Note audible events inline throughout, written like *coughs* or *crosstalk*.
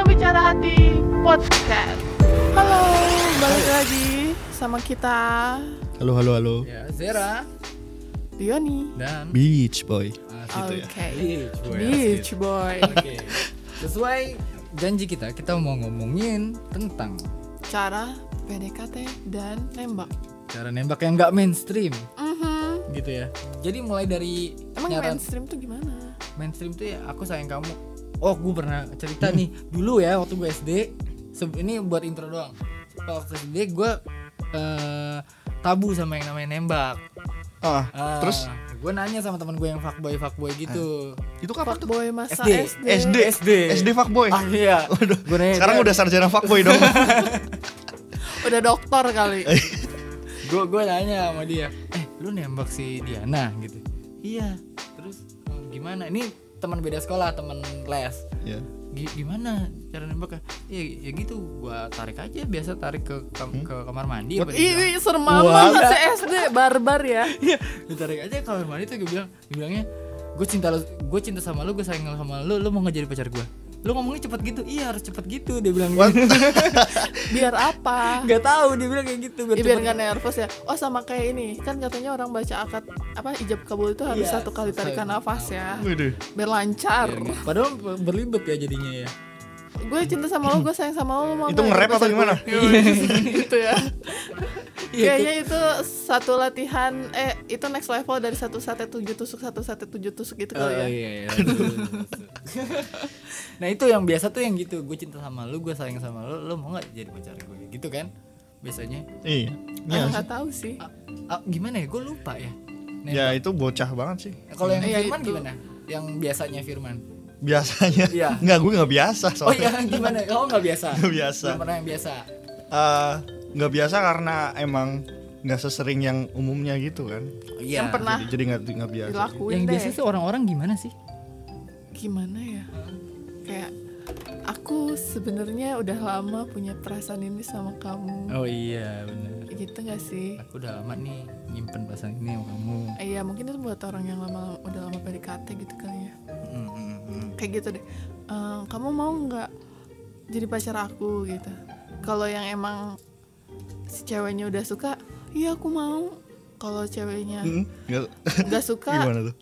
Bincang Bicara Hati Podcast. Halo, balik lagi sama kita Halo halo halo. Ya, Zera Dioni. dan Beach boy. Asik. Gitu Oke. ya. Beach Boy, Beach boy. Oke. Sesuai janji kita, kita mau ngomongin tentang Cara PDKT dan nembak. cara nembak yang nggak mainstream, Mhm. gitu ya. Jadi mulai dari Emang nyaran- mainstream tuh gimana? mainstream tuh ya aku sayang kamu. Oh, gue pernah cerita nih dulu ya waktu gue SD. Ini buat intro doang. Waktu SD gue eh, tabu sama yang namanya nembak. Ah, Ah, terus gue nanya sama teman gue yang fuckboy fuckboy gitu. itu kapan tuh? Fuckboy masa SD. SD. SD. SD. SD fuckboy. Ah iya. Gua nanya Sekarang dia- udah sarjana fuckboy dong. *laughs* Udah dokter kali. *laughs* gue gue nanya sama dia eh lu nembak si Diana gitu iya terus "Oh, gimana ini teman beda sekolah teman les. Gi- gimana cara nembaknya ya, ya gitu gua tarik aja biasa tarik ke kam- ke kamar mandi apa dia bilang. Ih, serem amat Wah. masih SD barbar ya. *laughs* Iya, ditarik aja ke kamar mandi tuh gue bilang dibilangnya gue cinta lu gue cinta sama lu gue sayang sama lu lu mau nggak jadi pacar gue lu ngomongnya cepet gitu iya harus cepet gitu dia bilang gitu. *laughs* Biar apa? nggak tahu dia bilang kayak gitu Ya, biar cepet. nggak nervous ya. Oh sama kayak ini kan katanya orang baca akad apa ijab kabul itu harus Iya, satu kali tarikan nafas ya. Waduh. Biar lancar. Biar- padahal berlibet ya jadinya ya gue cinta sama lo, gue sayang sama lo, mau Itu atau pacar gimana? *laughs* gitu ya. Iya, Kayaknya itu satu latihan, eh itu next level dari satu sate tujuh tusuk, satu sate tujuh tusuk gitu Oh, kali ya. iya, iya. *laughs* nah itu yang biasa tuh yang gitu gue cinta sama lu gue sayang sama lu lu mau nggak jadi pacar gue gitu kan biasanya Iya. Ah, Iya. nggak tahu sih. Ah, ah, gimana ya gue lupa ya Nembak. Ya itu bocah banget sih. kalau yang Iya, Firman itu. gimana yang biasanya Firman Biasanya. Iya. Enggak, gue nggak biasa oh soalnya. iya gimana oh nggak biasa Nggak biasa. Belum pernah yang biasa Eh, nggak biasa karena emang nggak sesering yang umumnya gitu kan. iya Yang pernah Jadi jadi nggak nggak biasa. sih. dilakuin yang deh. biasa tuh orang-orang gimana sih Gimana ya? Kayak aku sebenarnya udah lama punya perasaan ini sama kamu. oh iya benar Gitu gak sih? aku udah lama nih nyimpen perasaan ini sama kamu Eh, Iya mungkin itu buat orang yang lama udah lama PDKT gitu kali ya. Mm, mm, mm. kayak gitu deh "Eh, kamu mau nggak jadi pacar aku gitu kalau yang emang si ceweknya udah suka iya aku mau kalau ceweknya Hmm, nggak- nggak suka Gimana tuh?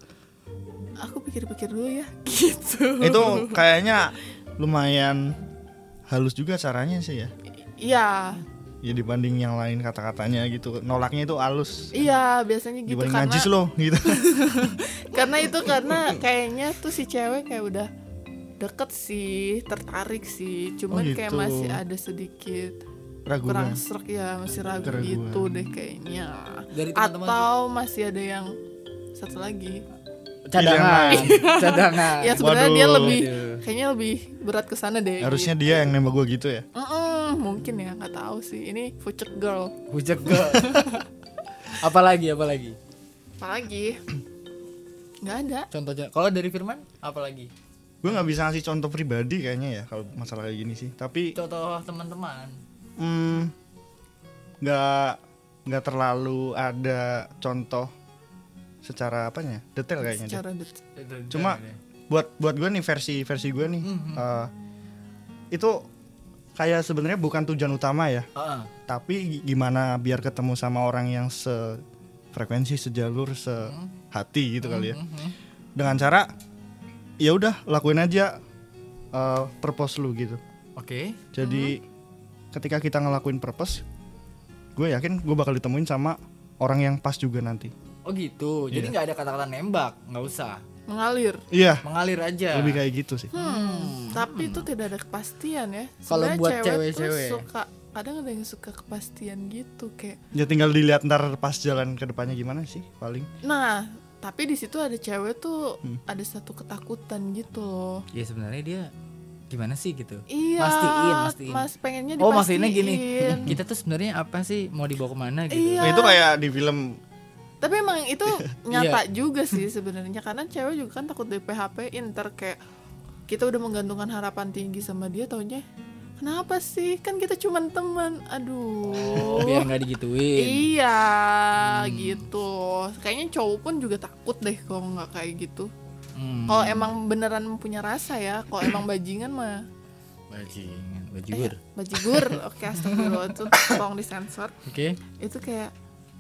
aku pikir-pikir dulu ya *laughs* gitu Itu kayaknya lumayan halus juga caranya sih ya. iya Ya dibanding yang lain kata-katanya gitu. Nolaknya itu halus. iya biasanya gitu dibanding karena najis lo gitu. *laughs* karena itu karena kayaknya tuh si cewek kayak udah deket sih tertarik sih cuman Oh, kayak gitu. masih ada sedikit Ragu kurang serak ya masih ragu Keraguan. gitu deh kayaknya dari teman-teman atau masih ada yang satu lagi cadangan *laughs* cadangan ya sebenarnya dia lebih Aduh. kayaknya lebih berat ke sana deh Harusnya dia yang nembak gue gitu ya. Mm-mm, mungkin ya nggak tahu sih ini fucek girl Bujak gue. *laughs* apalagi apalagi? apalagi nggak ada Contohnya kalau dari Firman apalagi? Gue nggak bisa ngasih contoh pribadi kayaknya ya kalau masalah kayak gini sih. Tapi Contoh teman-teman. Hmm, nggak nggak terlalu ada contoh secara apanya detail kayaknya. deh. secara det- Cuma buat buat gue nih versi versi gue nih Mhm. eh, itu kayak sebenarnya bukan tujuan utama ya. Heeh. Tapi gi- gimana biar ketemu sama orang yang sefrekuensi, sejalur, sehati gitu kali ya. Mhm. Dengan cara ya udah lakuin aja uh, purpose lu gitu. Oke. Jadi ketika kita ngelakuin purpose, gue yakin gue bakal ditemuin sama orang yang pas juga nanti. Oh gitu. Jadi Iya. nggak ada kata-kata nembak, nggak usah. mengalir Iya, Mengalir aja. lebih kayak gitu sih. hmm, tapi itu tidak ada kepastian ya Kalau buat cewek tuh cewek-cewek. suka kadang ada yang suka kepastian gitu kayak Ya tinggal dilihat ntar pas jalan ke depannya gimana sih paling. nah tapi di situ ada cewek tuh Hmm. ada satu ketakutan gitu loh Ya sebenarnya dia gimana sih gitu? Iya, Mastiin, mastiin. Mas pengennya Oh dipastiin. maksudnya gini, *laughs* kita tuh sebenarnya apa sih mau dibawa ke mana gitu? Iya. Nah, itu kayak di film Tapi emang itu *laughs* nyata Iya. juga sih sebenarnya karena cewek juga kan takut di PHP inter kayak kita udah menggantungkan harapan tinggi sama dia taunya kenapa sih kan kita cuman teman aduh Oh, *laughs* biar nggak digituin. iya Hmm. gitu kayaknya cowok pun juga takut deh kalau nggak kayak gitu Hmm. kalau emang beneran punya rasa ya kalau emang bajingan mah Bajingan, bajigur. Eh, bajigur oke astagfirullah itu tolong disensor Oke. itu kayak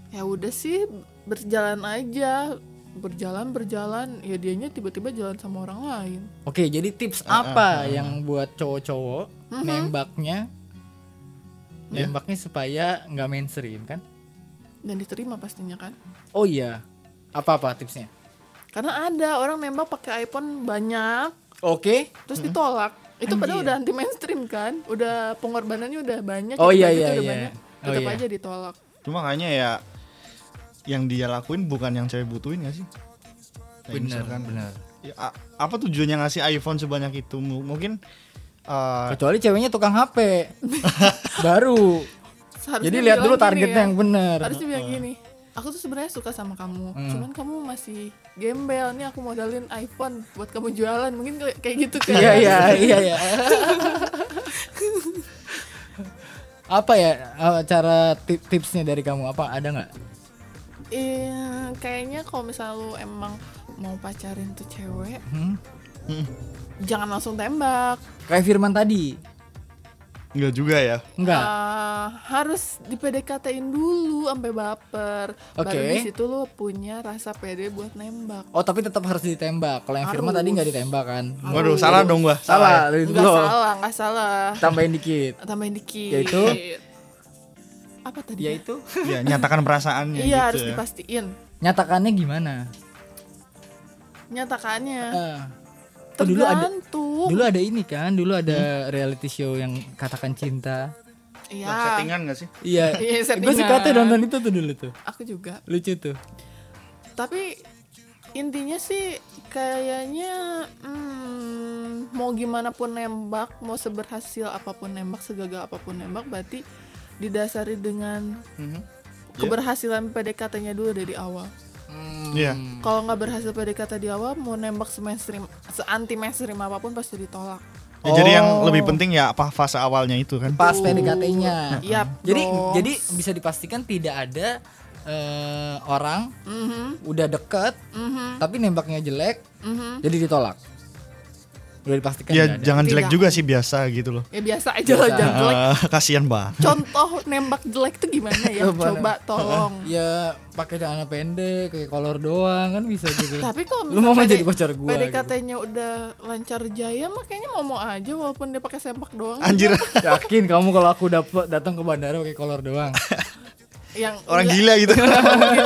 ya udah sih berjalan aja berjalan berjalan ya dianya tiba-tiba jalan sama orang lain Oke, jadi tips apa yang buat cowok-cowok nembaknya nembaknya supaya nggak mainstream kan? dan diterima pastinya kan Oh iya. Apa-apa tipsnya? Karena ada orang nembak pakai iPhone banyak Oke. terus ditolak itu padahal Anjir. udah anti mainstream kan udah pengorbanannya udah banyak Oh iya, iya, iya. banyak, Oh tetap iya. aja ditolak Cuma kayaknya ya yang dia lakuin bukan yang cewek butuhin gak sih? Benar, misalkan, benar. ya, apa tujuannya ngasih iPhone sebanyak itu? M- Mungkin uh, Kecuali ceweknya tukang HP. *laughs* Baru. Seharusnya Jadi lihat dulu targetnya ya, yang benar. harusnya bilang gini aku tuh sebenarnya suka sama kamu Hmm. cuman kamu masih gembel nih aku modalin iPhone buat kamu jualan mungkin kayak- gitu kan Iya iya iya iya. *laughs* apa ya eh, cara tip- tipsnya dari kamu apa ada nggak? Iya, kayaknya kalau misalnya lu emang mau pacarin tuh cewek Hmm? jangan langsung tembak Kayak Firman tadi. Enggak juga ya. Enggak. Ah, harus di PDKT-in dulu sampai baper baru Oke. di situ lu punya rasa pede buat nembak Oh tapi tetap harus ditembak. Kalau yang Firman tadi nggak ditembak kan? Waduh, salah dong gua. Salah. ya? itu nggak lo. salah nggak salah Tambahin dikit. tambahin dikit Yaitu? apa tadi Yaitu Ya, nyatakan perasaannya iya gitu harus ya. dipastiin nyatakannya gimana? nyatakannya Eh, oh, dulu ada tergantung dulu ada ini kan, dulu ada reality show yang katakan cinta. iya settingan gak sih? Iya. *laughs* Iya, Gue suka tuh nonton itu tuh dulu tuh. aku juga Lucu tuh. tapi intinya sih kayaknya hmm, mau gimana pun nembak mau seberhasil apa pun nembak segagal apa pun nembak berarti didasari dengan Mhm. keberhasilan PDKT-nya dulu dari awal Iya. kalau nggak berhasil PDKT di awal mau nembak se mainstream se anti mainstream apa pun pasti ditolak Ya, Jadi yang Oh. lebih penting ya apa fase awalnya itu kan. Pas PDKT-nya. Iya, Jadi bros. jadi bisa dipastikan tidak ada eh, orang Mhm, udah deket mhm, tapi nembaknya jelek mhm. jadi ditolak. Udah dipastikan Ya ada. jangan jelek Tidak. juga sih biasa gitu loh. ya biasa aja lah jangan jelek Eh, kasihan banget. contoh nembak jelek tuh gimana ya *laughs* Coba. coba tolong *laughs* Ya pakai celana pendek, kayak kolor doang kan bisa juga. *laughs* tapi kalau Lu mau jadi pacar gitu. PDKT-nya udah lancar jaya mah kayaknya mau mau aja walaupun dia pakai sempak doang Anjir, Yakin kamu kalau aku dapet datang ke bandara pakai kolor doang. yang orang enggak gila gitu.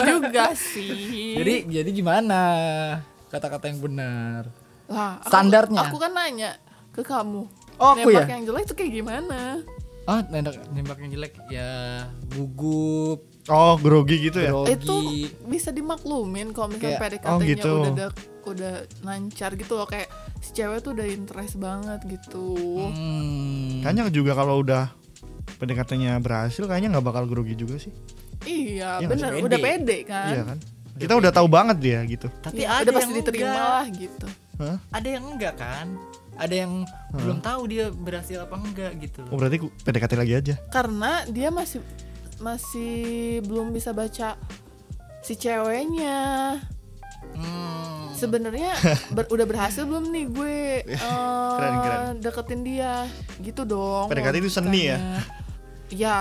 juga sih jadi jadi gimana kata-kata yang benar? Lah aku, standarnya. aku kan nanya ke kamu Oh, aku nembak ya? yang jelek tuh kayak gimana Oh, nembak nembak yang jelek ya gugup, Oh, grogi gitu ya. grogi. itu bisa dimaklumin kalau misalnya Kayak- PDKT-nya oh gitu. udah dek- udah lancar gitu loh kayak si cewek tuh udah interest banget gitu Hmm. Kayaknya juga kalau udah PDKT-nya berhasil kayaknya nggak bakal grogi juga sih. iya Iya, bener pede. udah pede kan, Iya kan? Kita udah tahu banget dia gitu. Tapi Iya, ada udah pasti diterima enggak. lah gitu Hah? Ada yang enggak kan? Ada yang belum tahu dia berhasil apa enggak gitu. Oh, berarti ku- PDKT lagi aja. karena dia masih masih belum bisa baca si ceweknya Hmm. sebenarnya *laughs* ber- udah berhasil belum nih gue *laughs* eh, Keren, keren. deketin dia gitu dong PDKT itu seni ya? ya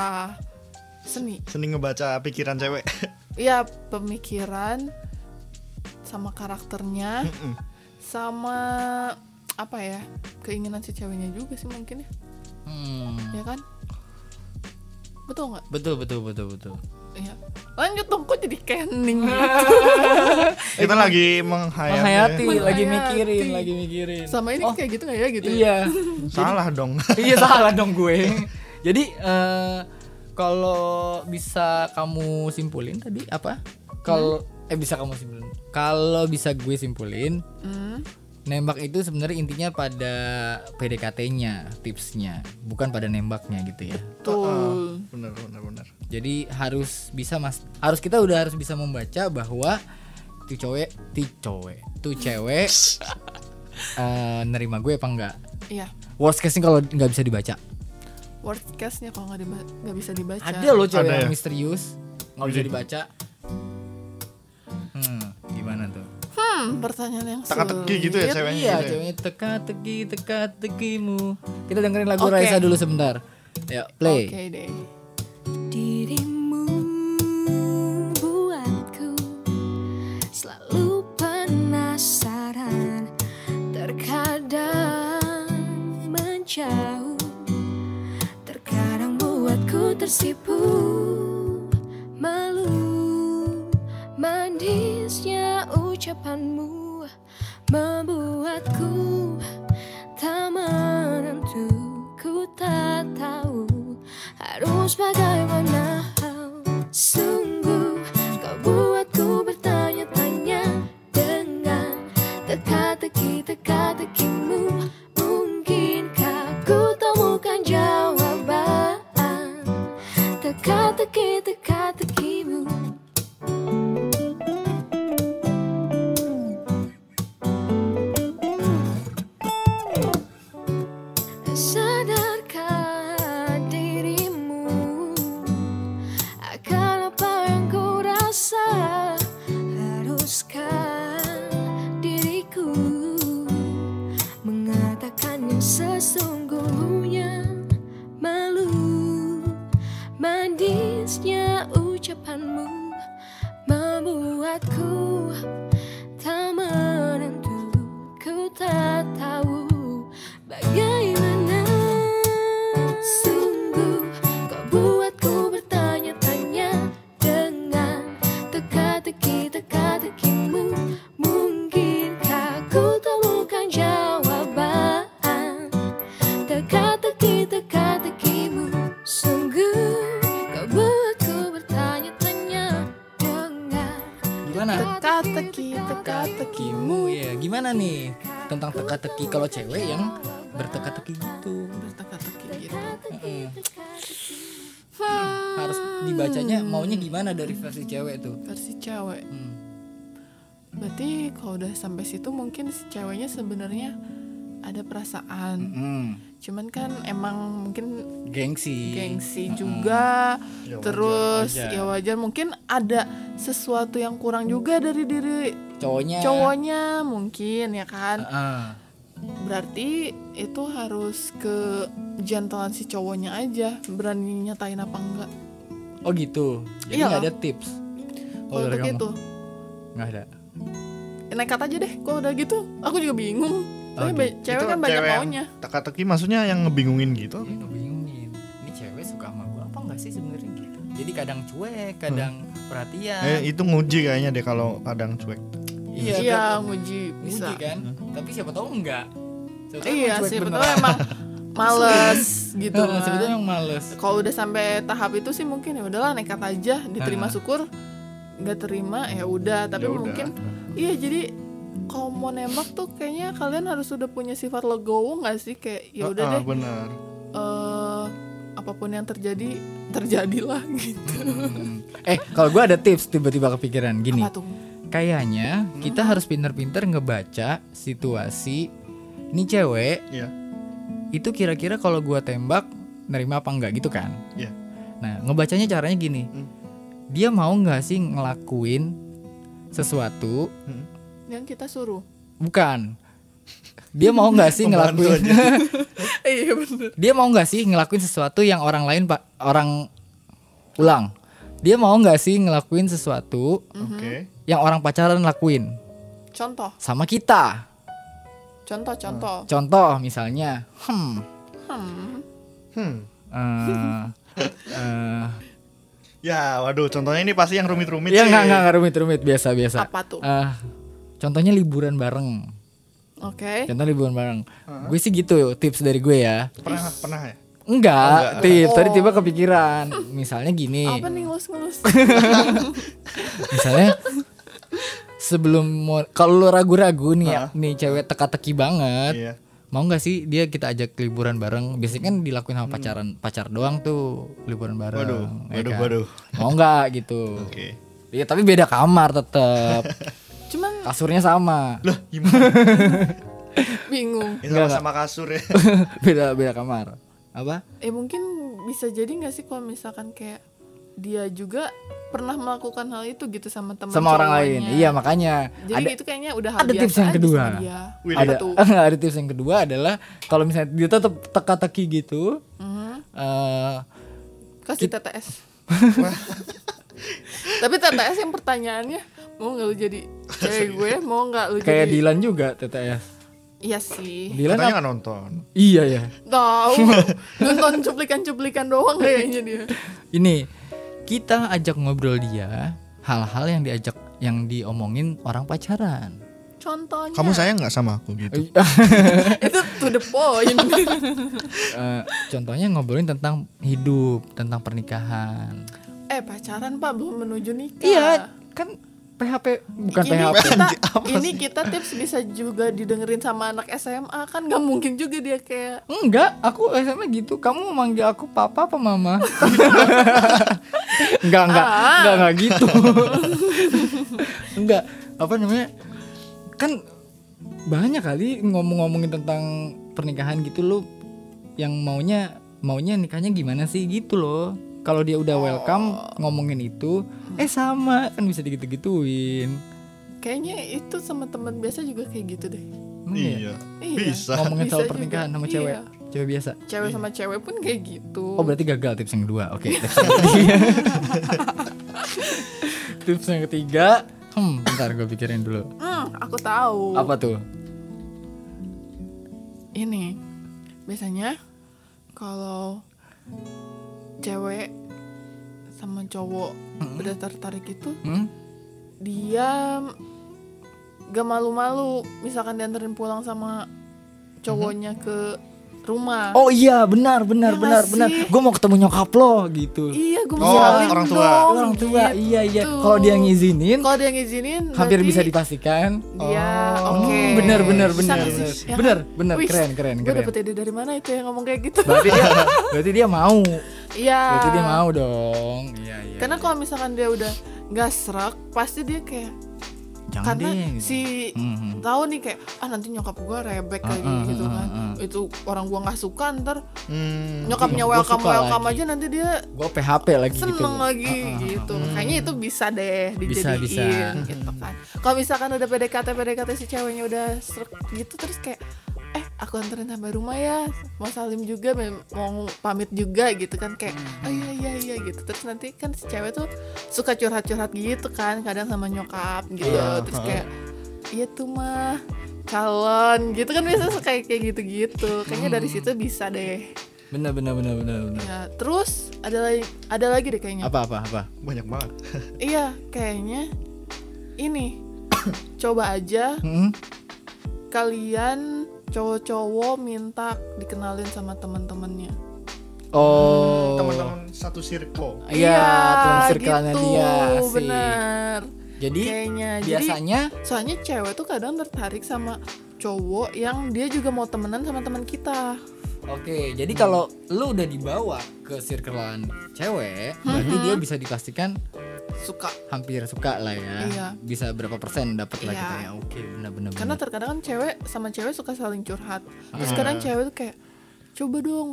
seni Seni ngebaca pikiran cewek. ya pemikiran sama karakternya Mm-mm. Sama apa ya keinginan si ceweknya juga sih mungkin ya Hmm. ya kan betul nggak Betul betul betul betul. Iya. Lanjut dong, kok jadi kening gitu? *laughs* Kita lagi menghayati. Menghayati, ya. lagi Menghayati. mikirin, lagi mikirin. Sama ini Oh, kayak gitu nggak ya gitu? ya? Iya. *laughs* Salah dong. *laughs* iya salah dong gue. Jadi eh, kalau bisa kamu simpulin tadi apa? Kalau eh bisa kamu simpulin. Kalau bisa gue simpulin, Hmm, nembak itu sebenarnya intinya pada PDKT-nya, tipsnya, bukan pada nembaknya gitu ya. Betul. bener bener bener. Jadi harus bisa mas, harus kita udah harus bisa membaca bahwa tuh cowok, tuh cowok, tuh cewek *laughs* eh, nerima gue apa enggak. Iya. Worst case kalau nggak bisa dibaca. Worst case-nya kalau nggak diba- bisa dibaca. Ada loh cewek Ada yang ya? misterius nggak bisa Jadi. dibaca. Hmm, gimana tuh? Hmm, pertanyaan yang Teka-teki gitu ya sulit. ceweknya Iya, gitu ya? ceweknya teka-teki, teka-tekimu. Kita dengerin lagu Oke. Raisa dulu sebentar. Yuk, play. Oke deh. Dirimu buatku selalu penasaran Terkadang menjauh Terkadang buatku tersipu Membuatku tak menentu. Ku tak tahu harus bagaimana So. Gimana dari versi cewek tuh Versi cewek. Hmm. Berarti kalau udah sampai situ mungkin si ceweknya sebenarnya ada perasaan. Hmm. Cuman kan emang mungkin gengsi gengsi juga. Ya Terus wajar. ya wajar mungkin ada sesuatu yang kurang juga dari diri cowoknya cowoknya mungkin ya kan. Heeh. Berarti itu harus ke jantelan si cowoknya aja berani nyatain apa enggak. Oh gitu jadi Iya. nggak ada tips Kalau dari untuk kamu? itu nggak ada nekat aja deh kalau udah gitu. Aku juga bingung. Tapi Oh, ba- gitu. cewek Itu kan banyak cewek maunya. Teka-teki maksudnya yang ngebingungin gitu. Dia ngebingungin ini cewek suka sama gue apa enggak sih sebenarnya gitu jadi kadang cuek kadang perhatian Eh itu nguji kayaknya deh kalau kadang cuek. iya Iya, tapi- nguji bisa. nguji kan tapi siapa tahu enggak siapa tahu Iya emang *laughs* males *laughs* gitu. Kan. sebetulnya yang males Kalau udah sampai tahap itu sih mungkin ya udahlah nekat aja, diterima Heeh. syukur, nggak terima ya udah. Tapi Ya udah. mungkin iya jadi kalau mau nembak tuh kayaknya kalian harus udah punya sifat legowo nggak sih kayak ya udah Ah, deh benar. eh, apa pun yang terjadi terjadilah *laughs* gitu. Hmm. eh kalau gue ada tips tiba-tiba kepikiran gini Apa tuh? kayaknya kita harus pinter-pinter ngebaca situasi ini cewek Iya. Itu kira-kira kalau gua tembak nerima apa enggak gitu kan? Iya. nah ngebacanya caranya gini. Hmm. dia mau nggak sih ngelakuin sesuatu? Yang kita suruh. bukan. Dia mau nggak sih *laughs* ngelakuin? *laughs* iya bener. dia mau nggak sih ngelakuin sesuatu yang orang lain pak orang ulang? Dia mau nggak sih ngelakuin sesuatu Oke. yang orang pacaran lakuin? Contoh, sama kita contoh, contoh. contoh misalnya hmm Hmm. Hmm. eh, eh, Ya, waduh, contohnya ini pasti yang rumit-rumit ya nggak nggak rumit-rumit biasa biasa Apa tuh? Eh, contohnya liburan bareng Oke. contoh liburan bareng gue sih gitu tips dari gue ya Pernah pernah ya? enggak tips tadi Oh. tiba kepikiran misalnya gini Apa nih ngelus-ngelus? *laughs* misalnya sebelum mau kalau lu ragu-ragu nih ya nih cewek teka-teki banget Iya. mau nggak sih dia kita ajak liburan bareng biasanya kan dilakuin sama pacaran pacar doang tuh liburan bareng Waduh, ya waduh, kan? waduh. mau nggak gitu Oke. Iya tapi beda kamar tetep *laughs* Cuman kasurnya sama Loh, gimana? *laughs* bingung. Ini sama-sama kasur ya. *laughs* beda beda kamar apa Eh mungkin bisa jadi nggak sih kalau misalkan kayak dia juga pernah melakukan hal itu gitu sama teman sama orang lain. iya makanya. Jadi ada itu kayaknya udah hal ada tips yang kedua. ada tuh? *laughs* ada tips yang kedua adalah kalau misalnya dia tetap teka-teki gitu Mhm. eh kasih TTS tapi TTS yang pertanyaannya mau nggak lu jadi cewek *laughs* gue? Mau nggak lu kayak jadi Dilan juga TTS iya sih. Dilan Katanya nggak nonton. iya ya. Tahu. *laughs* Nonton cuplikan-cuplikan doang kayaknya dia. Ini kita ajak ngobrol dia hal-hal yang diajak yang diomongin orang pacaran. Contohnya. Kamu sayang nggak sama aku gitu? *laughs* itu to the point. *laughs* Eh, contohnya ngobrolin tentang hidup tentang pernikahan. Eh pacaran pak belum menuju nikah. Iya kan PHP bukan ini PHP kita, ini kita tips bisa juga didengerin sama anak SMA kan nggak mungkin juga dia kayak Enggak, aku SMA gitu. Kamu manggil aku papa apa mama? *laughs* enggak, enggak. Ah. Enggak, enggak gitu. *laughs* enggak. Apa namanya? Kan banyak kali ngomong-ngomongin tentang pernikahan gitu loh yang maunya maunya nikahnya gimana sih gitu loh. Kalau dia udah welcome ngomongin itu, eh sama kan bisa digitu-gituin. kayaknya itu sama teman biasa juga kayak gitu deh ya? Iya. Iya. Bisa. Ngomongin Bisa soal juga. pernikahan sama Iya. cewek. Cewek biasa. cewek sama cewek pun kayak gitu Oh berarti gagal tips yang kedua. Oke. tips yang *laughs* ketiga. tips yang ketiga. Hmm, bentar gue pikirin dulu. Hmm, aku tahu Apa tuh? ini biasanya kalau cewek sama cowok udah tertarik itu Hmm? dia gak malu-malu misalkan dianterin pulang sama cowoknya ke rumah Oh iya, benar, benar, Ya benar, benar. Gue mau ketemu nyokap lo gitu. iya gue Oh, orang tua. Orang tua, iya iya. Kalau dia ngizinin, kalau dia ngizinin hampir bisa dipastikan. dia Oh, oke benar, benar, Bisa benar, nggak sih? benar. Ya? Benar, benar, Wih, keren, keren, gue keren. dapet ide dari mana itu yang ngomong kayak gitu Berarti dia, *laughs* berarti dia mau. Iya Berarti dia mau dong. Iya iya. karena kalau misalkan dia udah nggak serak pasti dia kayak Jangan karena deh. gitu. si Mhm. tahu nih kayak ah nanti nyokap gue rebek lagi Ah, ah, gitu ah, kan ah. itu orang gua nggak suka ntar Hmm. nyokapnya welcome welcome lagi. aja nanti dia Gue PHP lagi gitu. seneng lagi Ah, ah, ah, gitu Hmm. kayaknya itu bisa deh Bisa, dijadiin bisa. gitu kan kalau misalkan udah PDKT PDKT si ceweknya udah serak gitu terus kayak aku anterin sampai rumah ya mau salim juga mau pamit juga gitu kan kayak Hmm. oh iya iya iya gitu terus nanti kan si cewek tuh suka curhat-curhat gitu kan kadang sama nyokap gitu Iya, terus kayak iya tuh mah calon gitu kan biasa suka kayak gitu-gitu kayaknya dari Hmm. situ bisa deh Benar benar benar benar benar. ya terus ada lagi ada lagi deh kayaknya Apa apa apa? Banyak banget. *laughs* iya kayaknya ini *coughs* coba aja Hmm? kalian cowok-cowok minta dikenalin sama teman-temannya Oh. Teman-teman satu circle. Iya, teman circle-nya gitu, dia. Asik. bener Jadi kayaknya jadi biasanya soalnya cewek tuh kadang tertarik sama cowok yang dia juga mau temenan sama teman kita Oke, jadi kalau lu udah dibawa ke circlean cewek, berarti dia bisa dipastikan suka hampir suka lah ya. Iya. Bisa berapa persen dapat lah Iya. kita ya. Oke, benar-benar. karena terkadang kan cewek sama cewek suka saling curhat terus Ah. kadang cewek tuh kayak coba dong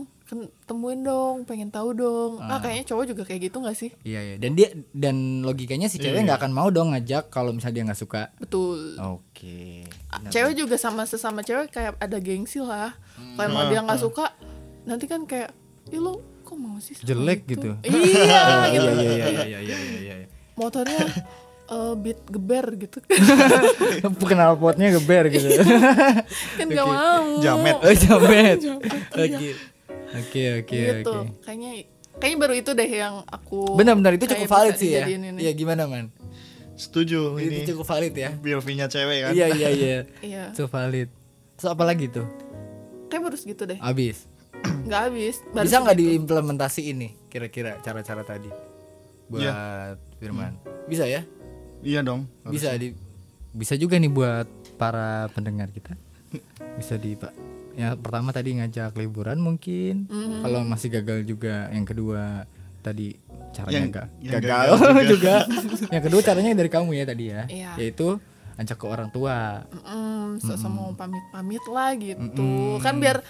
temuin dong pengen tahu dong Ah. ah kayaknya cowok juga kayak gitu nggak sih Iya ya. Dan dia dan logikanya si cewek Iya. nggak akan mau dong ngajak kalau misalnya dia nggak suka. betul Oke. Ah, Benar. cewek juga sama sesama cewek kayak ada gengsi lah kalau mau Ah, dia nggak suka nanti kan kayak ih lo kok mau sih sama Jelek itu?" gitu. iya Oh, gitu iya iya iya iya iya iya. iya. motornya eh, beat geber gitu *laughs* Kenal potnya geber gitu. kan nggak mau Jamet. oh, *laughs* jamet. Oke. Oke oke gitu oke. kayaknya kayaknya baru itu deh yang aku Benar-benar itu cukup valid sih ya. ini. Iya gimana man? Setuju Itu ini. cukup valid ya. POV-nya cewek kan. Iya iya iya. iya Cukup valid. So apa lagi tuh? kayak baru segitu deh Abis. Nggak habis baru Bisa nggak diimplementasi ini kira-kira cara-cara tadi buat Iya. Firman? Bisa ya? Iya dong. Bisa di bisa juga nih buat para pendengar kita. Bisa di Pak. Ya pertama tadi ngajak liburan mungkin. Mhm. Kalau masih gagal juga yang kedua tadi caranya Yang- ga- yang gagal, gagal *laughs* juga. *laughs* yang kedua caranya dari kamu ya tadi ya. Iya. Yaitu ajak ke orang tua. Mm, so- so mau pamit-pamit lah gitu Mm-mm. kan biar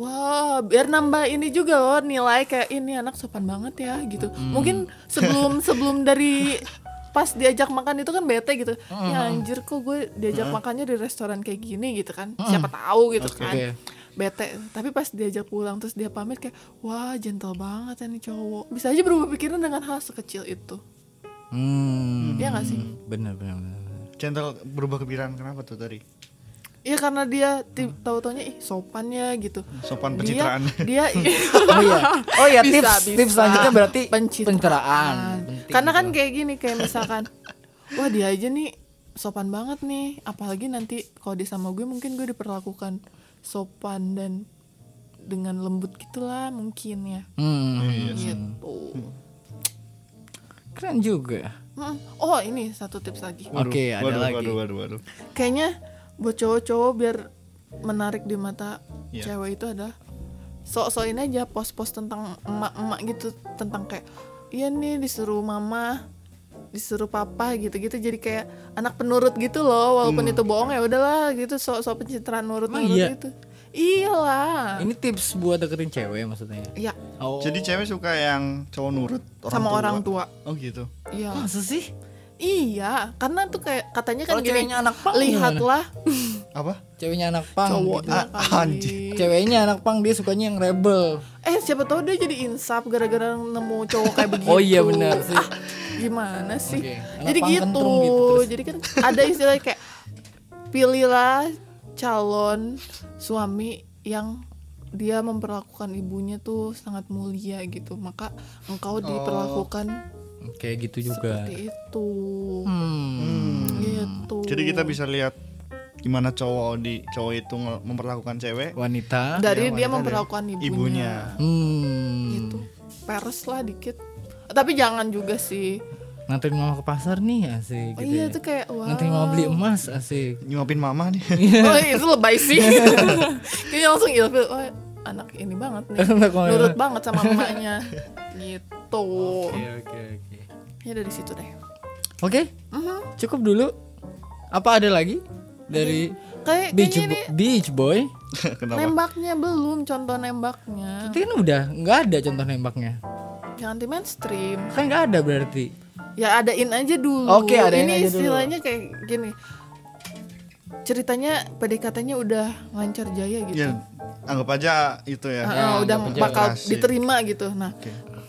wah biar nambah ini juga loh nilai kayak ini anak sopan banget ya gitu Hmm. mungkin sebelum *laughs* sebelum dari pas diajak makan itu kan bete gitu ya anjir kok gue diajak makannya di restoran kayak gini gitu kan siapa tahu gitu kan Oke. bete tapi pas diajak pulang terus dia pamit kayak wah gentle banget ya nih cowok bisa aja berubah pikiran dengan hal sekecil itu Hmm. Iya nggak sih? Bener bener. bener. Gentle berubah kepikiran kenapa tuh tadi? Iya karena dia ti- tahu-taunya ih sopannya gitu. Sopan Dia pencitraan. dia *laughs* Oh iya. Oh iya Bisa, tips bisa. tips selanjutnya berarti Pencitraan. pencitraan. Penting Karena kan kayak gini kayak misalkan wah dia aja nih sopan banget nih apalagi nanti kalau dia sama gue mungkin gue diperlakukan sopan dan dengan lembut gitulah mungkin ya Hmm. gitu Keren juga. Oh ini satu tips lagi Oke, ada waduh, lagi. Waduh, waduh, waduh. kayaknya buat cowok-cowok biar menarik di mata Iya. cewek itu adalah sok-sokin aja post-post tentang emak-emak gitu tentang kayak iya nih disuruh mama disuruh papa gitu-gitu jadi kayak anak penurut gitu loh walaupun itu bohong ya udahlah gitu sok-sok pencitraan nurut-nurut iya? gitu iyalah Ini tips buat deketin cewek maksudnya. ya Oh. Jadi cewek suka yang cowok nurut sama orang tua Oh gitu. iya masa sih? Iya karena tuh kayak katanya kan Kalau gini ceweknya anak pang lihatlah Apa? Ceweknya anak pang. cowok gitu. anjing. Ceweknya anak pang dia sukanya yang rebel. Eh siapa tahu dia jadi insaf gara-gara nemu cowok kayak *laughs* begitu. Oh iya benar sih. Gimana sih? Anak Jadi gitu. gitu terus. Jadi kan ada istilah kayak pilihlah calon suami yang dia memperlakukan ibunya tuh sangat mulia gitu. Maka engkau diperlakukan Kayak gitu juga. seperti itu. Hmm. Gitu. Jadi kita bisa lihat gimana cowok di cowok itu memperlakukan cewek Wanita. dari ya, dia wanita memperlakukan ibunya. ibunya. Hmm. Gitu. Peres lah dikit. Tapi jangan juga sih. Nganterin mama ke pasar nih asik Oh gitu. iya ya. tuh kayak wah. Nganterin mama beli emas asik. nyuapin mama nih. *laughs* Oh itu lebay sih *laughs* Kayaknya langsung ilfil Oh anak ini banget nih? *laughs* Nurut banget sama emaknya Gitu Oke oke oke. Ya dari situ deh Oke, Mhm. cukup dulu. Apa ada lagi dari Kayak Beach, Bo- ini Beach Boy? *laughs* Kenapa? nembaknya belum Contoh nembaknya Itu kan udah nggak ada contoh nembaknya. Yang anti mainstream Kan nggak ada berarti. Ya adain aja dulu Oke, adain Ini aja dulu. istilahnya kayak gini Ceritanya PDKT-nya udah lancar jaya gitu Ya, anggap aja itu ya. Ya, udah aja bakal diterima gitu. Nah,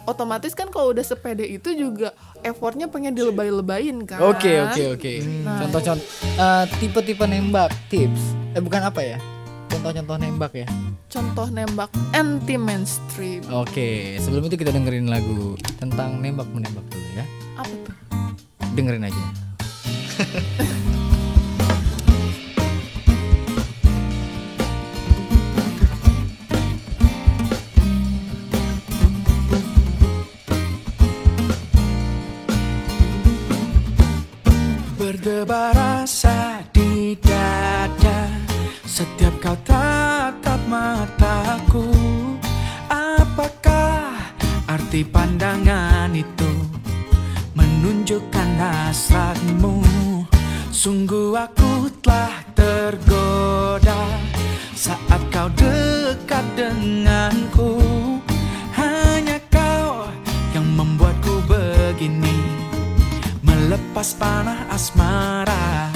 otomatis kan kalau udah sepede itu juga effortnya pengen dilebay-lebayin kan. Oke oke oke. Nah. Contoh-contoh eh, tipe-tipe nembak tips. Eh bukan apa ya? Contoh-contoh nembak ya. Contoh nembak anti mainstream. Oke, sebelum itu kita dengerin lagu tentang nembak menembak dulu ya. Apa tuh? Dengerin aja. *laughs* Rasa di dada. Setiap kau tatap mataku Apakah arti pandangan itu Menunjukkan hasratmu? Sungguh aku telah tergoda Saat kau dekat denganku Melepas panah asmara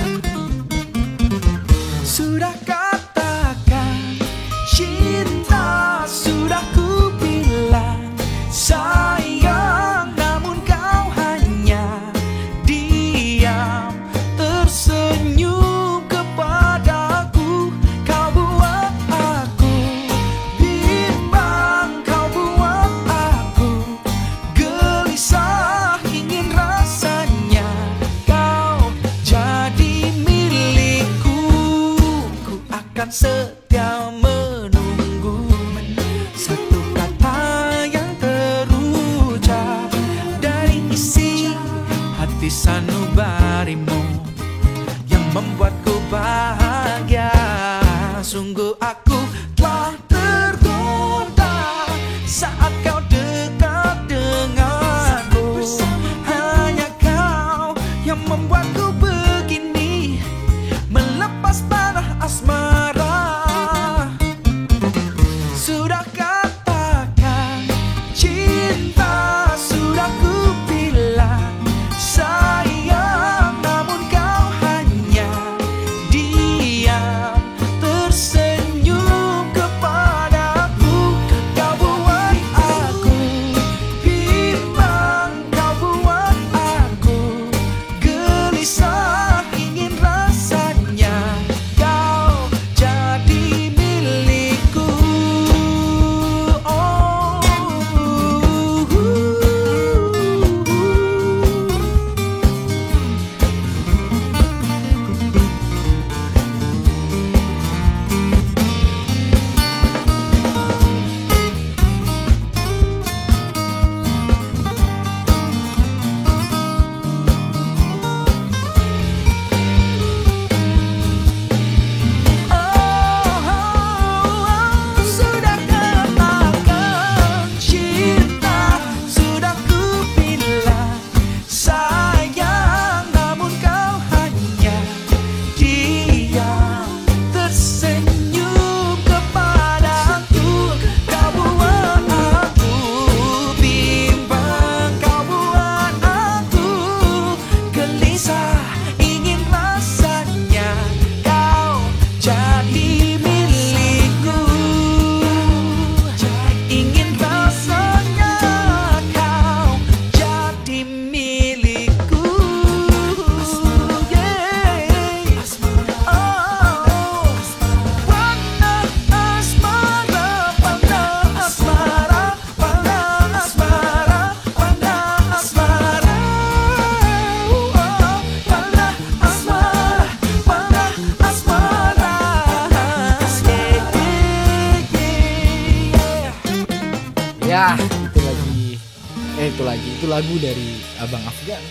lagu dari Abang Afgan.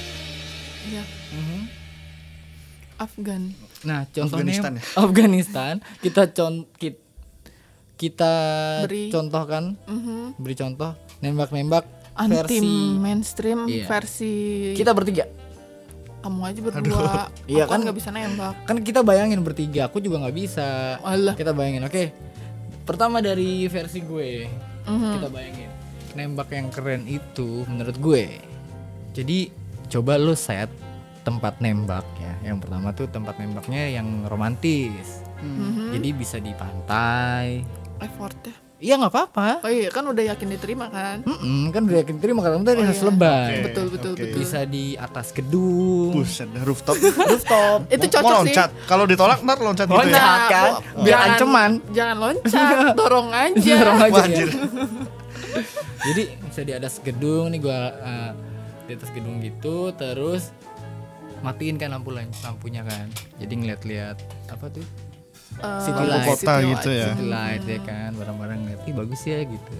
ya Mhm. Afgan Nah, contohnya Afghanistan ya? *laughs* Afghanistan, kita con ki- kita Beri. contohkan, Mhm. beri contoh nembak-nembak anti versi mainstream Iya. versi kita bertiga. kamu aja berdua Iya aku kan? nggak bisa nembak Kan kita bayangin bertiga, aku juga nggak bisa. Alah. Kita bayangin, oke. Pertama dari versi gue, Mhm. kita bayangin nembak yang keren itu menurut gue. Jadi coba lu set tempat nembak ya. Yang pertama tuh tempat nembaknya yang romantis. Mhm. Jadi bisa di pantai. effortnya Iya nggak apa-apa. oh iya kan udah yakin diterima kan Mm-mm, kan udah yakin terima karena tadi Oh, harus iya. lebay. Oke. betul betul oke. betul Bisa di atas gedung. Buset, rooftop. *laughs* Rooftop. itu cocok mau sih loncat. Kalau ditolak ntar loncat gitu Loncat. ya. kan? bu- Biar jangan- ancaman. jangan loncat *laughs* dorong aja Dorong aja Wah, ya. anjir. *laughs* Jadi bisa di atas gedung nih gua eh, di atas gedung gitu terus matiin kan lampu lampunya kan. Jadi ngeliat-liat apa tuh? Eh, City Lampu light. kota city gitu light. ya. City light ya kan, barang-barang ngeliat, "Ih, bagus ya gitu.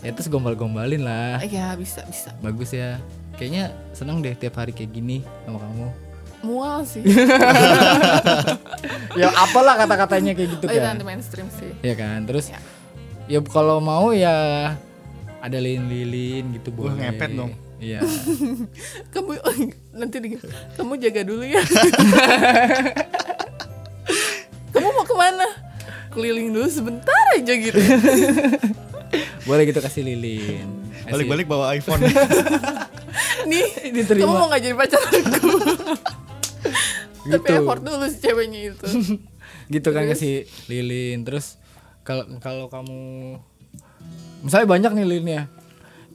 Ya terus gombal-gombalin lah. Iya bisa bisa Bagus ya. Kayaknya seneng deh tiap hari kayak gini sama kamu. mual sih *laughs* ya apalah kata-katanya kayak gitu oh, itu kan. anti mainstream sih ya kan terus Ya. ya kalau mau ya ada lilin-lilin gitu Wah, boleh ngepet dong. Iya. *laughs* Kamu *laughs* nanti di, kamu jaga dulu ya. *laughs* Kamu mau ke mana? Keliling dulu sebentar aja gitu. Boleh gitu kasih lilin. Balik-balik bawa iPhone. nih Diterima. kamu mau nggak jadi pacar aku? Tapi Gitu. effort dulu si ceweknya itu. Gitu kan kasih lilin. Terus kalau kalau kamu misalnya banyak nih lilinnya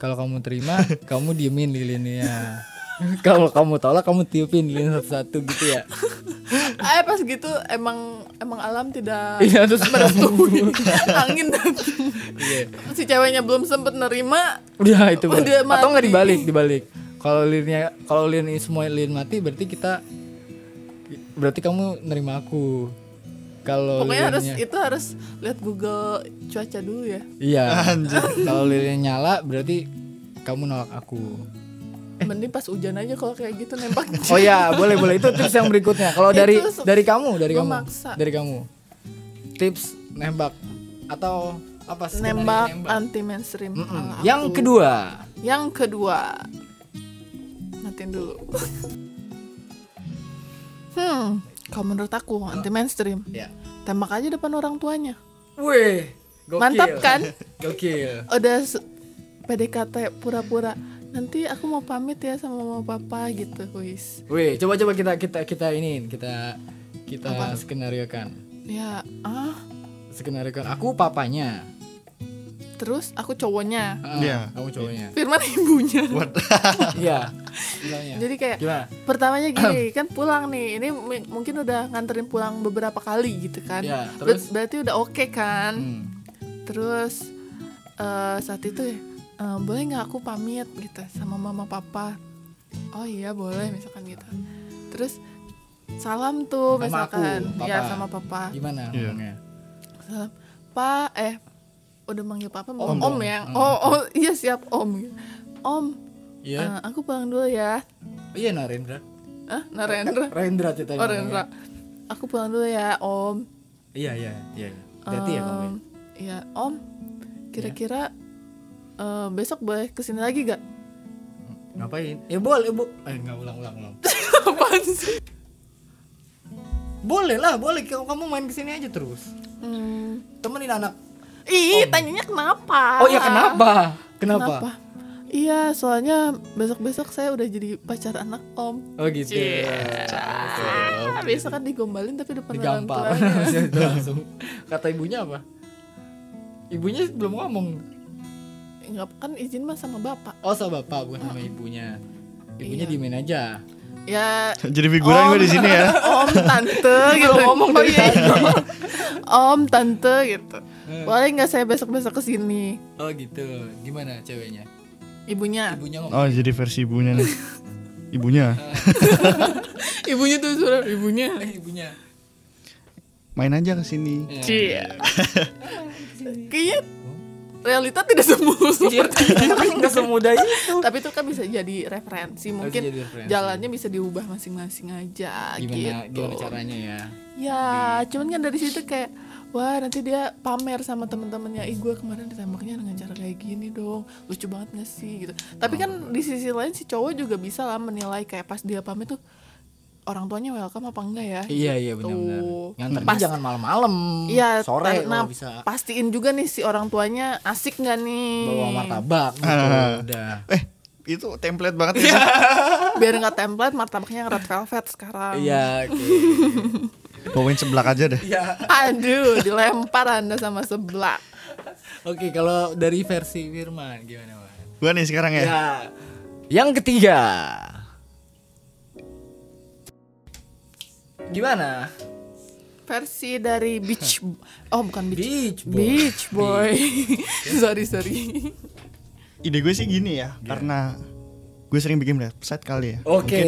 kalau kamu terima *laughs* kamu diemin lilinnya. *laughs* Kalau kamu tolak kamu tiupin lilin satu-satu gitu ya. *laughs* Eh pas gitu emang emang alam tidak iya terus merestui. Angin Iya. si ceweknya belum sempet nerima. Udah itu Udah baru. atau nggak mati. dibalik dibalik. Kalau lilinnya kalau lilin semua lilin mati berarti kita berarti kamu nerima aku kalau pokoknya harus lilinnya. itu harus lihat Google cuaca dulu ya. Iya. Kalau lilin nyala berarti kamu nolak aku. Mending pas hujan aja kalau kayak gitu nembak. Oh ya boleh boleh. Itu tips yang berikutnya. Kalau dari dari kamu dari kamu. memaksa. dari kamu. Tips nembak atau apa skenario nembak anti mainstream Mm-mm. ala yang aku. kedua. Yang kedua. Matiin dulu. *laughs* Hmm kalau menurut aku anti mainstream ya tembak aja depan orang tuanya Weh, Gokil. Mantap kan? *laughs* Gokil. Udah PDKT pura-pura. Nanti aku mau pamit ya sama mama papa gitu, wis. Wih, coba coba kita kita kita ini kita kita Apa? skenariokan. Ya, ah, Skenariokan aku papanya. Terus aku cowoknya. Iya. Kamu cowoknya. Firman ibunya. *laughs* Iya. Jadi kayak Gimana? pertamanya gini *clears throat* kan pulang nih ini mungkin udah nganterin pulang beberapa kali gitu kan Ya, Ber- terus? berarti udah oke kan Hmm. terus eh, saat itu ya eh, boleh nggak aku pamit gitu sama mama papa oh iya boleh misalkan gitu terus salam tuh Sama misalkan aku, ya sama papa Gimana Iya. ngomongnya? salam pak eh udah manggil papa Om om, om ya Hmm. oh, oh iya siap om om Iya. eh, aku pulang dulu ya Oh, iya Narendra. ah Narendra Rendra ceritanya. Oh Rendra Aku pulang dulu ya om Iya iya iya. Berarti ya kamu. ya? Iya om Kira-kira eh, Besok boleh ke sini lagi gak? Ngapain? Ya boleh, Bu. Eh, enggak ulang ulang ulang. *laughs* Apaan sih? boleh lah, boleh kamu kamu main ke sini aja terus. Hmm. Temenin anak. Ih tanyanya kenapa? Oh iya kenapa? Kenapa? Kenapa? Iya soalnya besok-besok saya udah jadi pacar anak om Oh gitu. ah, Besok kan digombalin tapi depan orang tuanya *laughs* Itu langsung. Kata ibunya apa? Ibunya belum ngomong. Enggak kan izin mah sama bapak Oh sama bapak bukan sama ibunya. Ibunya Iya. diemin aja. Ya Jadi figuran gue di sini ya. *laughs* om tante gitu ngomong oh, iya, iya. *laughs* om tante gitu boleh nggak saya besok besok ke sini Oh gitu. Gimana ceweknya? ibunya Ibunya ngomong. Oh jadi versi ibunya nih. Ibunya *laughs* *laughs* ibunya tuh suara ibunya Eh, ibunya. main aja ke sini. Ya. *laughs* Kayaknya realita tidak semulus Iya, seperti nggak semudah itu. tapi itu kan bisa jadi referensi mungkin jadi referensi. jalannya bisa diubah masing-masing aja Gimana gitu gimana caranya ya? ya cuman kan dari situ kayak wah nanti dia pamer sama temen-temennya ih gue kemarin ditembaknya dengan cara kayak gini dong lucu banget gak sih gitu tapi kan di sisi lain si cowok juga bisa lah menilai kayak pas dia pamer tuh orang tuanya welcome apa enggak ya Iya iya benar-benar. Tuh. Nganternya Pas- jangan malam-malam. Iya, sore nah, bisa. pastiin juga nih si orang tuanya asik nggak nih Bawa martabak gitu. Ah. *laughs* Udah. Eh itu template banget ya. biar nggak template martabaknya red velvet sekarang Iya, oke. *laughs* Bawain seblak aja deh. Iya. aduh dilempar anda sama sebelah Oke, kalau dari versi Firman gimana, Mas? Gua nih sekarang ya. Ya. Yang ketiga. Gimana? versi dari beach oh bukan beach Beach Boy. beach boy *laughs* sorry sorry Ide gue sih gini ya, karena gue sering bikin website kali ya. Oke,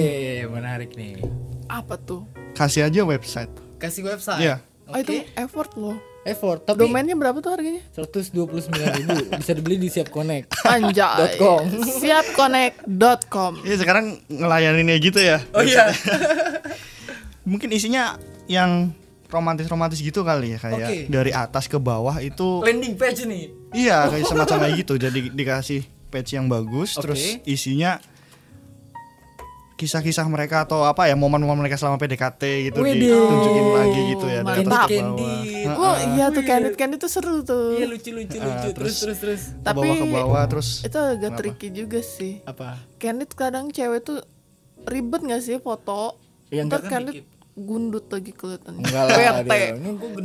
menarik nih. apa tuh Kasih aja website. Kasih website. Iya. oh itu effort loh Effort, tapi domainnya berapa tuh harganya 129 ribu *laughs* bisa dibeli di Siap Connect. anjay .com. *laughs* siapconnect.com Iya sekarang ngelayaninnya gitu ya. Oh iya. *laughs* Mungkin isinya yang romantis-romantis gitu kali ya kayak Oke. dari atas ke bawah itu Landing page nih. iya kayak semacam kayak gitu. Jadi dikasih page yang bagus Oke. terus isinya kisah-kisah mereka atau apa ya momen-momen mereka selama PDKT gitu Widih. ditunjukin lagi gitu ya dari atas ke bawah. Oh iya tuh Candid Candid tuh seru tuh Iya lucu lucu lucu. Ah, terus terus- terus terus. Ke Tapi bawah ke bawah terus itu agak Kenapa? tricky juga sih Apa? Candid kadang cewek tuh ribet gak sih foto Ya, enggak Ntar kan Candid dikit. gundut lagi kelihatan Enggak lah. Bete.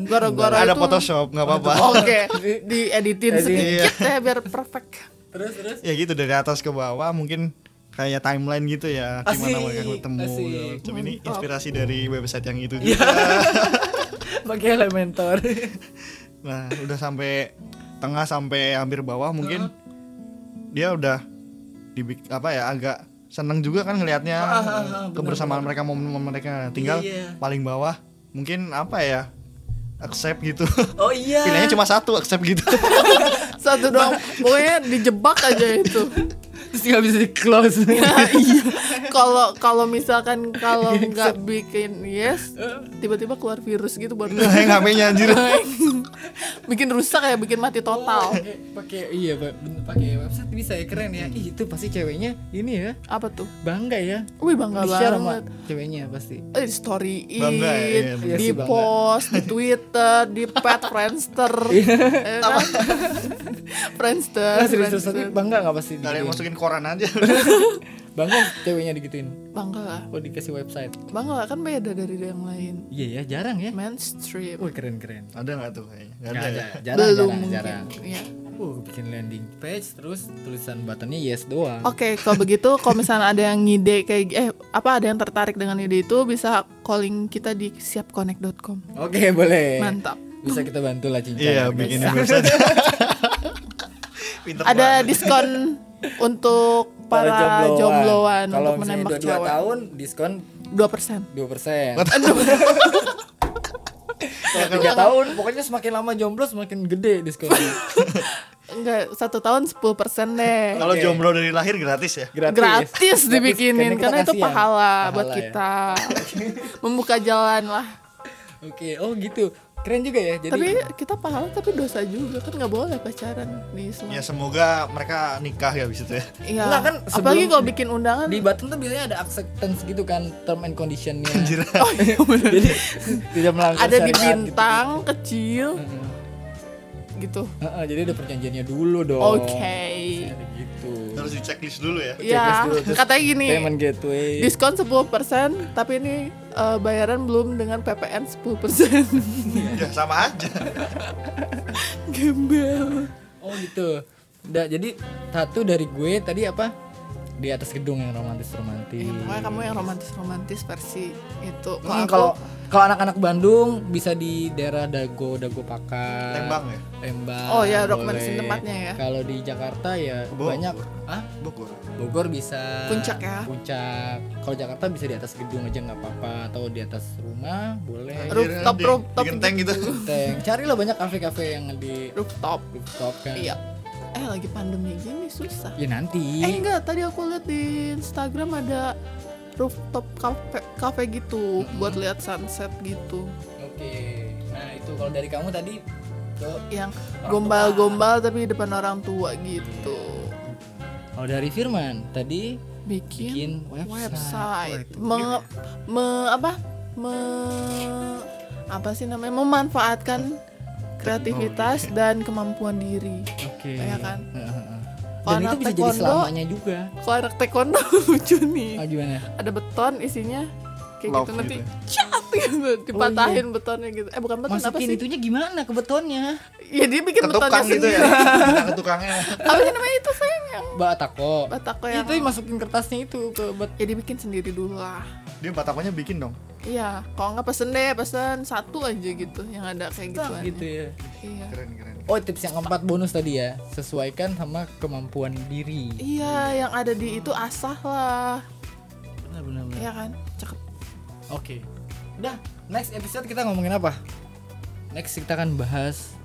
Gara-gara ada itu- Photoshop nggak apa-apa. Oke, dieditin Edit. sedikit ya biar perfect. Terus terus. ya gitu dari atas ke bawah mungkin kayak timeline gitu ya gimana Asik, mereka ketemu segala macam. ini inspirasi dari website yang itu Iya. juga *laughs* Pakai Elementor. *laughs* nah udah sampai tengah sampai hampir bawah mungkin dia udah dibik apa ya agak seneng juga kan ngelihatnya Ah, ah, ah, benar, kebersamaan mereka momen mereka tinggal Iya. paling bawah mungkin apa ya accept gitu Oh iya. pilihannya cuma satu accept gitu *laughs* Satu doang, pokoknya dijebak aja itu. Terus nggak bisa di close. *laughs* iya, kalau kalau misalkan kalau nggak bikin yes tiba-tiba keluar virus gitu buat Hang HP-nya anjir. *laughs* bikin rusak ya bikin mati total. Pakai pakai iya pakai website bisa ya keren ya. Ih, itu pasti ceweknya ini ya. Apa tuh? Bangga ya. Wih bangga Di-share sama banget. ceweknya pasti. Eh, di storyin Bangga, iya, Iya di sih, bangga. post di twitter di pet *laughs* friendster ya kan? friendster, Ah, serius serius, Friendster. bangga nggak pasti Kalian masukin koran aja. *laughs* bangga ceweknya digituin bangga lah oh dikasih website bangga lah kan beda dari yang lain iya ya jarang ya mainstream wih keren keren Ada nggak tuh kayaknya? Nggak ada. ada ya? jarang belum jarang mungkin jarang Iya. uh bikin landing page terus tulisan buttonnya yes doang Oke, kalau *laughs* begitu kalau misalnya ada yang ngide kayak eh apa ada yang tertarik dengan ide itu bisa calling kita di siapconnect.com. oke boleh Mantap. bisa kita bantu lah cincang Iya, bikin website. *laughs* Ada banget. diskon untuk para jombloan kalau untuk menembak dua, dua cewek. tahun diskon 2%. dua persen kalau *laughs* tiga tahun pokoknya semakin lama jomblo semakin gede diskonnya *laughs* Enggak, satu tahun 10% deh. Kalau jomblo dari lahir gratis ya. gratis Gratis dibikinin karena karena itu kasihan. pahala, buat Pahala ya. kita. *laughs* Membuka jalan lah. oke oh gitu keren juga ya jadi tapi kita pahala tapi dosa juga kan nggak boleh pacaran di Islam. Ya semoga mereka nikah ya abis itu ya. Iya. Enggak, kan Apalagi kalau bikin undangan di Button tuh biasanya ada acceptance gitu kan term and conditionnya Anjir. *laughs* Oh iya bener. jadi tidak melanggar ada di syariat bintang kecil gitu. Heeh. gitu. Heeh, jadi ada perjanjiannya dulu dong Oke. Gitu Harus di checklist dulu ya. Ya, dulu, terus katanya gini. payment gateway Diskon 10% tapi ini eh, bayaran belum dengan PPN 10%. ya sama aja. Gembel. oh gitu Udah, jadi satu dari gue tadi apa di atas gedung yang romantis romantis Ya, pokoknya kamu yang romantis-romantis versi itu. Hmm, aku- kalau anak-anak Bandung bisa di daerah Dago Dago Pakar Lembang ya? Lembang Oh ya, rekomendasi tempatnya ya. kalau di Jakarta ya Bogor. banyak ah Bogor. Bogor bisa Puncak ya? puncak kalau Jakarta bisa di atas gedung aja nggak apa-apa atau di atas rumah boleh Rooftop, Di- rooftop Bikin tank gitu. Tank. carilah banyak kafe-kafe yang di rooftop. rooftop kan Iya. Eh lagi pandemi gini susah. ya nanti Eh enggak, tadi aku lihat di Instagram ada rooftop cafe cafe gitu buat lihat sunset gitu. oke nah itu kalau dari kamu tadi ke Yang gombal-gombal tapi di depan orang tua gitu. kalau dari Firman tadi Bikin, bikin website, website. Me, me- apa? Me, apa sih namanya? Memanfaatkan kreativitas dan kemampuan diri. oke Ya kan? Dan itu bisa jadi taekwondo- selamanya juga Kalau anak taekwondo *laughs* lucu nih. ah gimana Ada beton isinya kayak Love gitu nanti gitu cat *laughs* gitu dipatahin betonnya gitu. Eh bukan beton apa masukin sih? itunya gimana ke betonnya Ya dia bikin Ke betonnya tukang gitu ya. *laughs* Ke tukangnya. apa sih namanya itu sayang yang batako batako yang itu masukin kertasnya itu ke bat ya dibikin sendiri dulu lah. Dia batakonya bikin dong. Iya, kalau nggak pesen deh, pesen satu aja gitu yang ada kayak gitu. gitu ya Iya. Keren keren. oh tips yang keempat bonus tadi ya sesuaikan sama kemampuan diri Iya, yang ada di itu asah lah. benar benar benar. Iya kan? Cakep. Oke. Udah, next episode kita ngomongin apa? Next kita akan bahas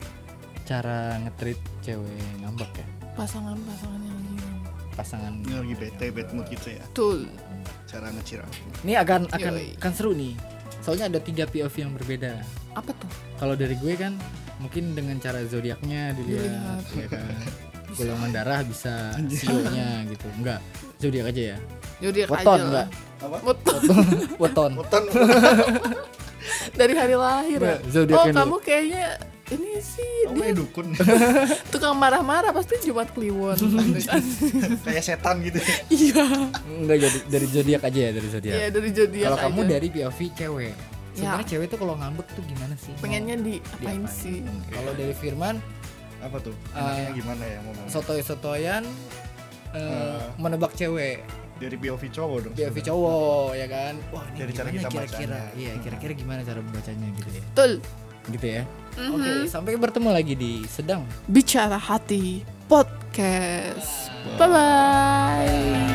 cara ngetrit cewek ngambek ya. Pasangan-pasangan yang gini. Pasangan. Ini lagi bete, bad mood gitu ya. Betul. Cara ngecirang. Ini akan akan Yoi. akan seru nih. Soalnya ada tiga POV yang berbeda. Apa tuh? Kalau dari gue kan mungkin dengan cara zodiaknya dilihat, ya kan. *laughs* Golongan darah bisa sionya gitu. Enggak, zodiak aja ya. Weton aja lah. enggak? Weton. *laughs* Weton. Weton. Dari hari lahir ya. Nah, zodiaknya Oh, kamu kayaknya ini sih Oh, dia kayak dukun. *laughs* tukang marah-marah pasti Jumat Kliwon. *laughs* kayak setan gitu. *laughs* Iya. Enggak jadi dari zodiak aja ya, dari zodiak. Iya dari zodiak Kalau kamu dari POV cewek. Sebenarnya cewek tuh kalau ngambek tuh gimana sih? pengennya diapain diapain? sih? Kalau dari Firman Apa tuh? Eh, Enaknya gimana ya ngomong? sotoy-sotoyan eh, menebak cewek Dari POV cowok dong. POV cowok ya kan wah ini Dari cara kita kira-kira bacanya. iya kira-kira gimana cara membacanya gitu ya Betul. Gitu ya Mhm. oke sampai bertemu lagi di sedang Bicara Hati Podcast. Bye bye.